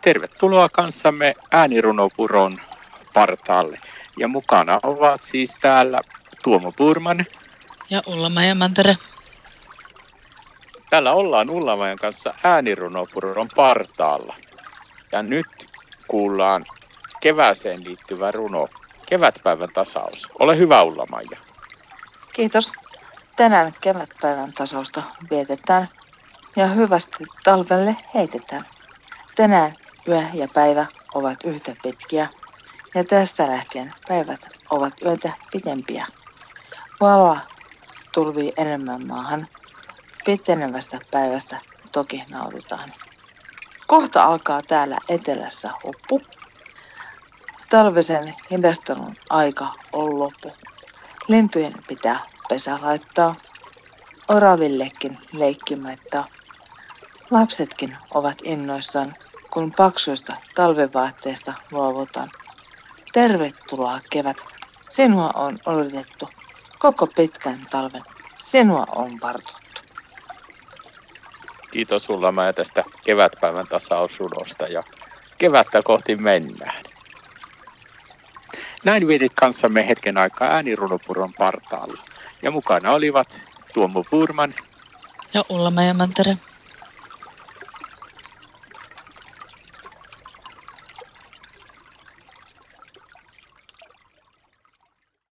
Tervetuloa kanssamme äänirunopuron partaalle. Ja mukana ovat siis täällä Tuomo Purman. Ja Ullamajan Mantere. Täällä ollaan Ullamajan kanssa äänirunopuron partaalla. Ja nyt kuullaan kevääseen liittyvä runo, kevätpäivän tasaus. Ole hyvä Ullamaja. Kiitos. Tänään kevätpäivän tasausta vietetään ja hyvästi talvelle heitetään. Tänään yö ja päivä ovat yhtä pitkiä ja tästä lähtien päivät ovat yötä pitempiä. Valoa tulvii enemmän maahan. Pitenevästä päivästä toki nautitaan. Kohta alkaa täällä etelässä huppu. Talvisen hidastelun aika on loppu. Lintujen pitää pesä laittaa. Oravillekin leikkimättä. Lapsetkin ovat innoissaan, kun paksuista talvivaatteista luovutaan. Tervetuloa kevät. Sinua on odotettu koko pitkän talven. Sinua on vartuttu. Kiitos sulla mä tästä kevätpäivän tasausrunosta ja kevättä kohti mennään. Näin vietit kanssamme hetken aikaa äänirunopuron partaalla. Ja mukana olivat Tuomo Purman ja Ulla Mantere.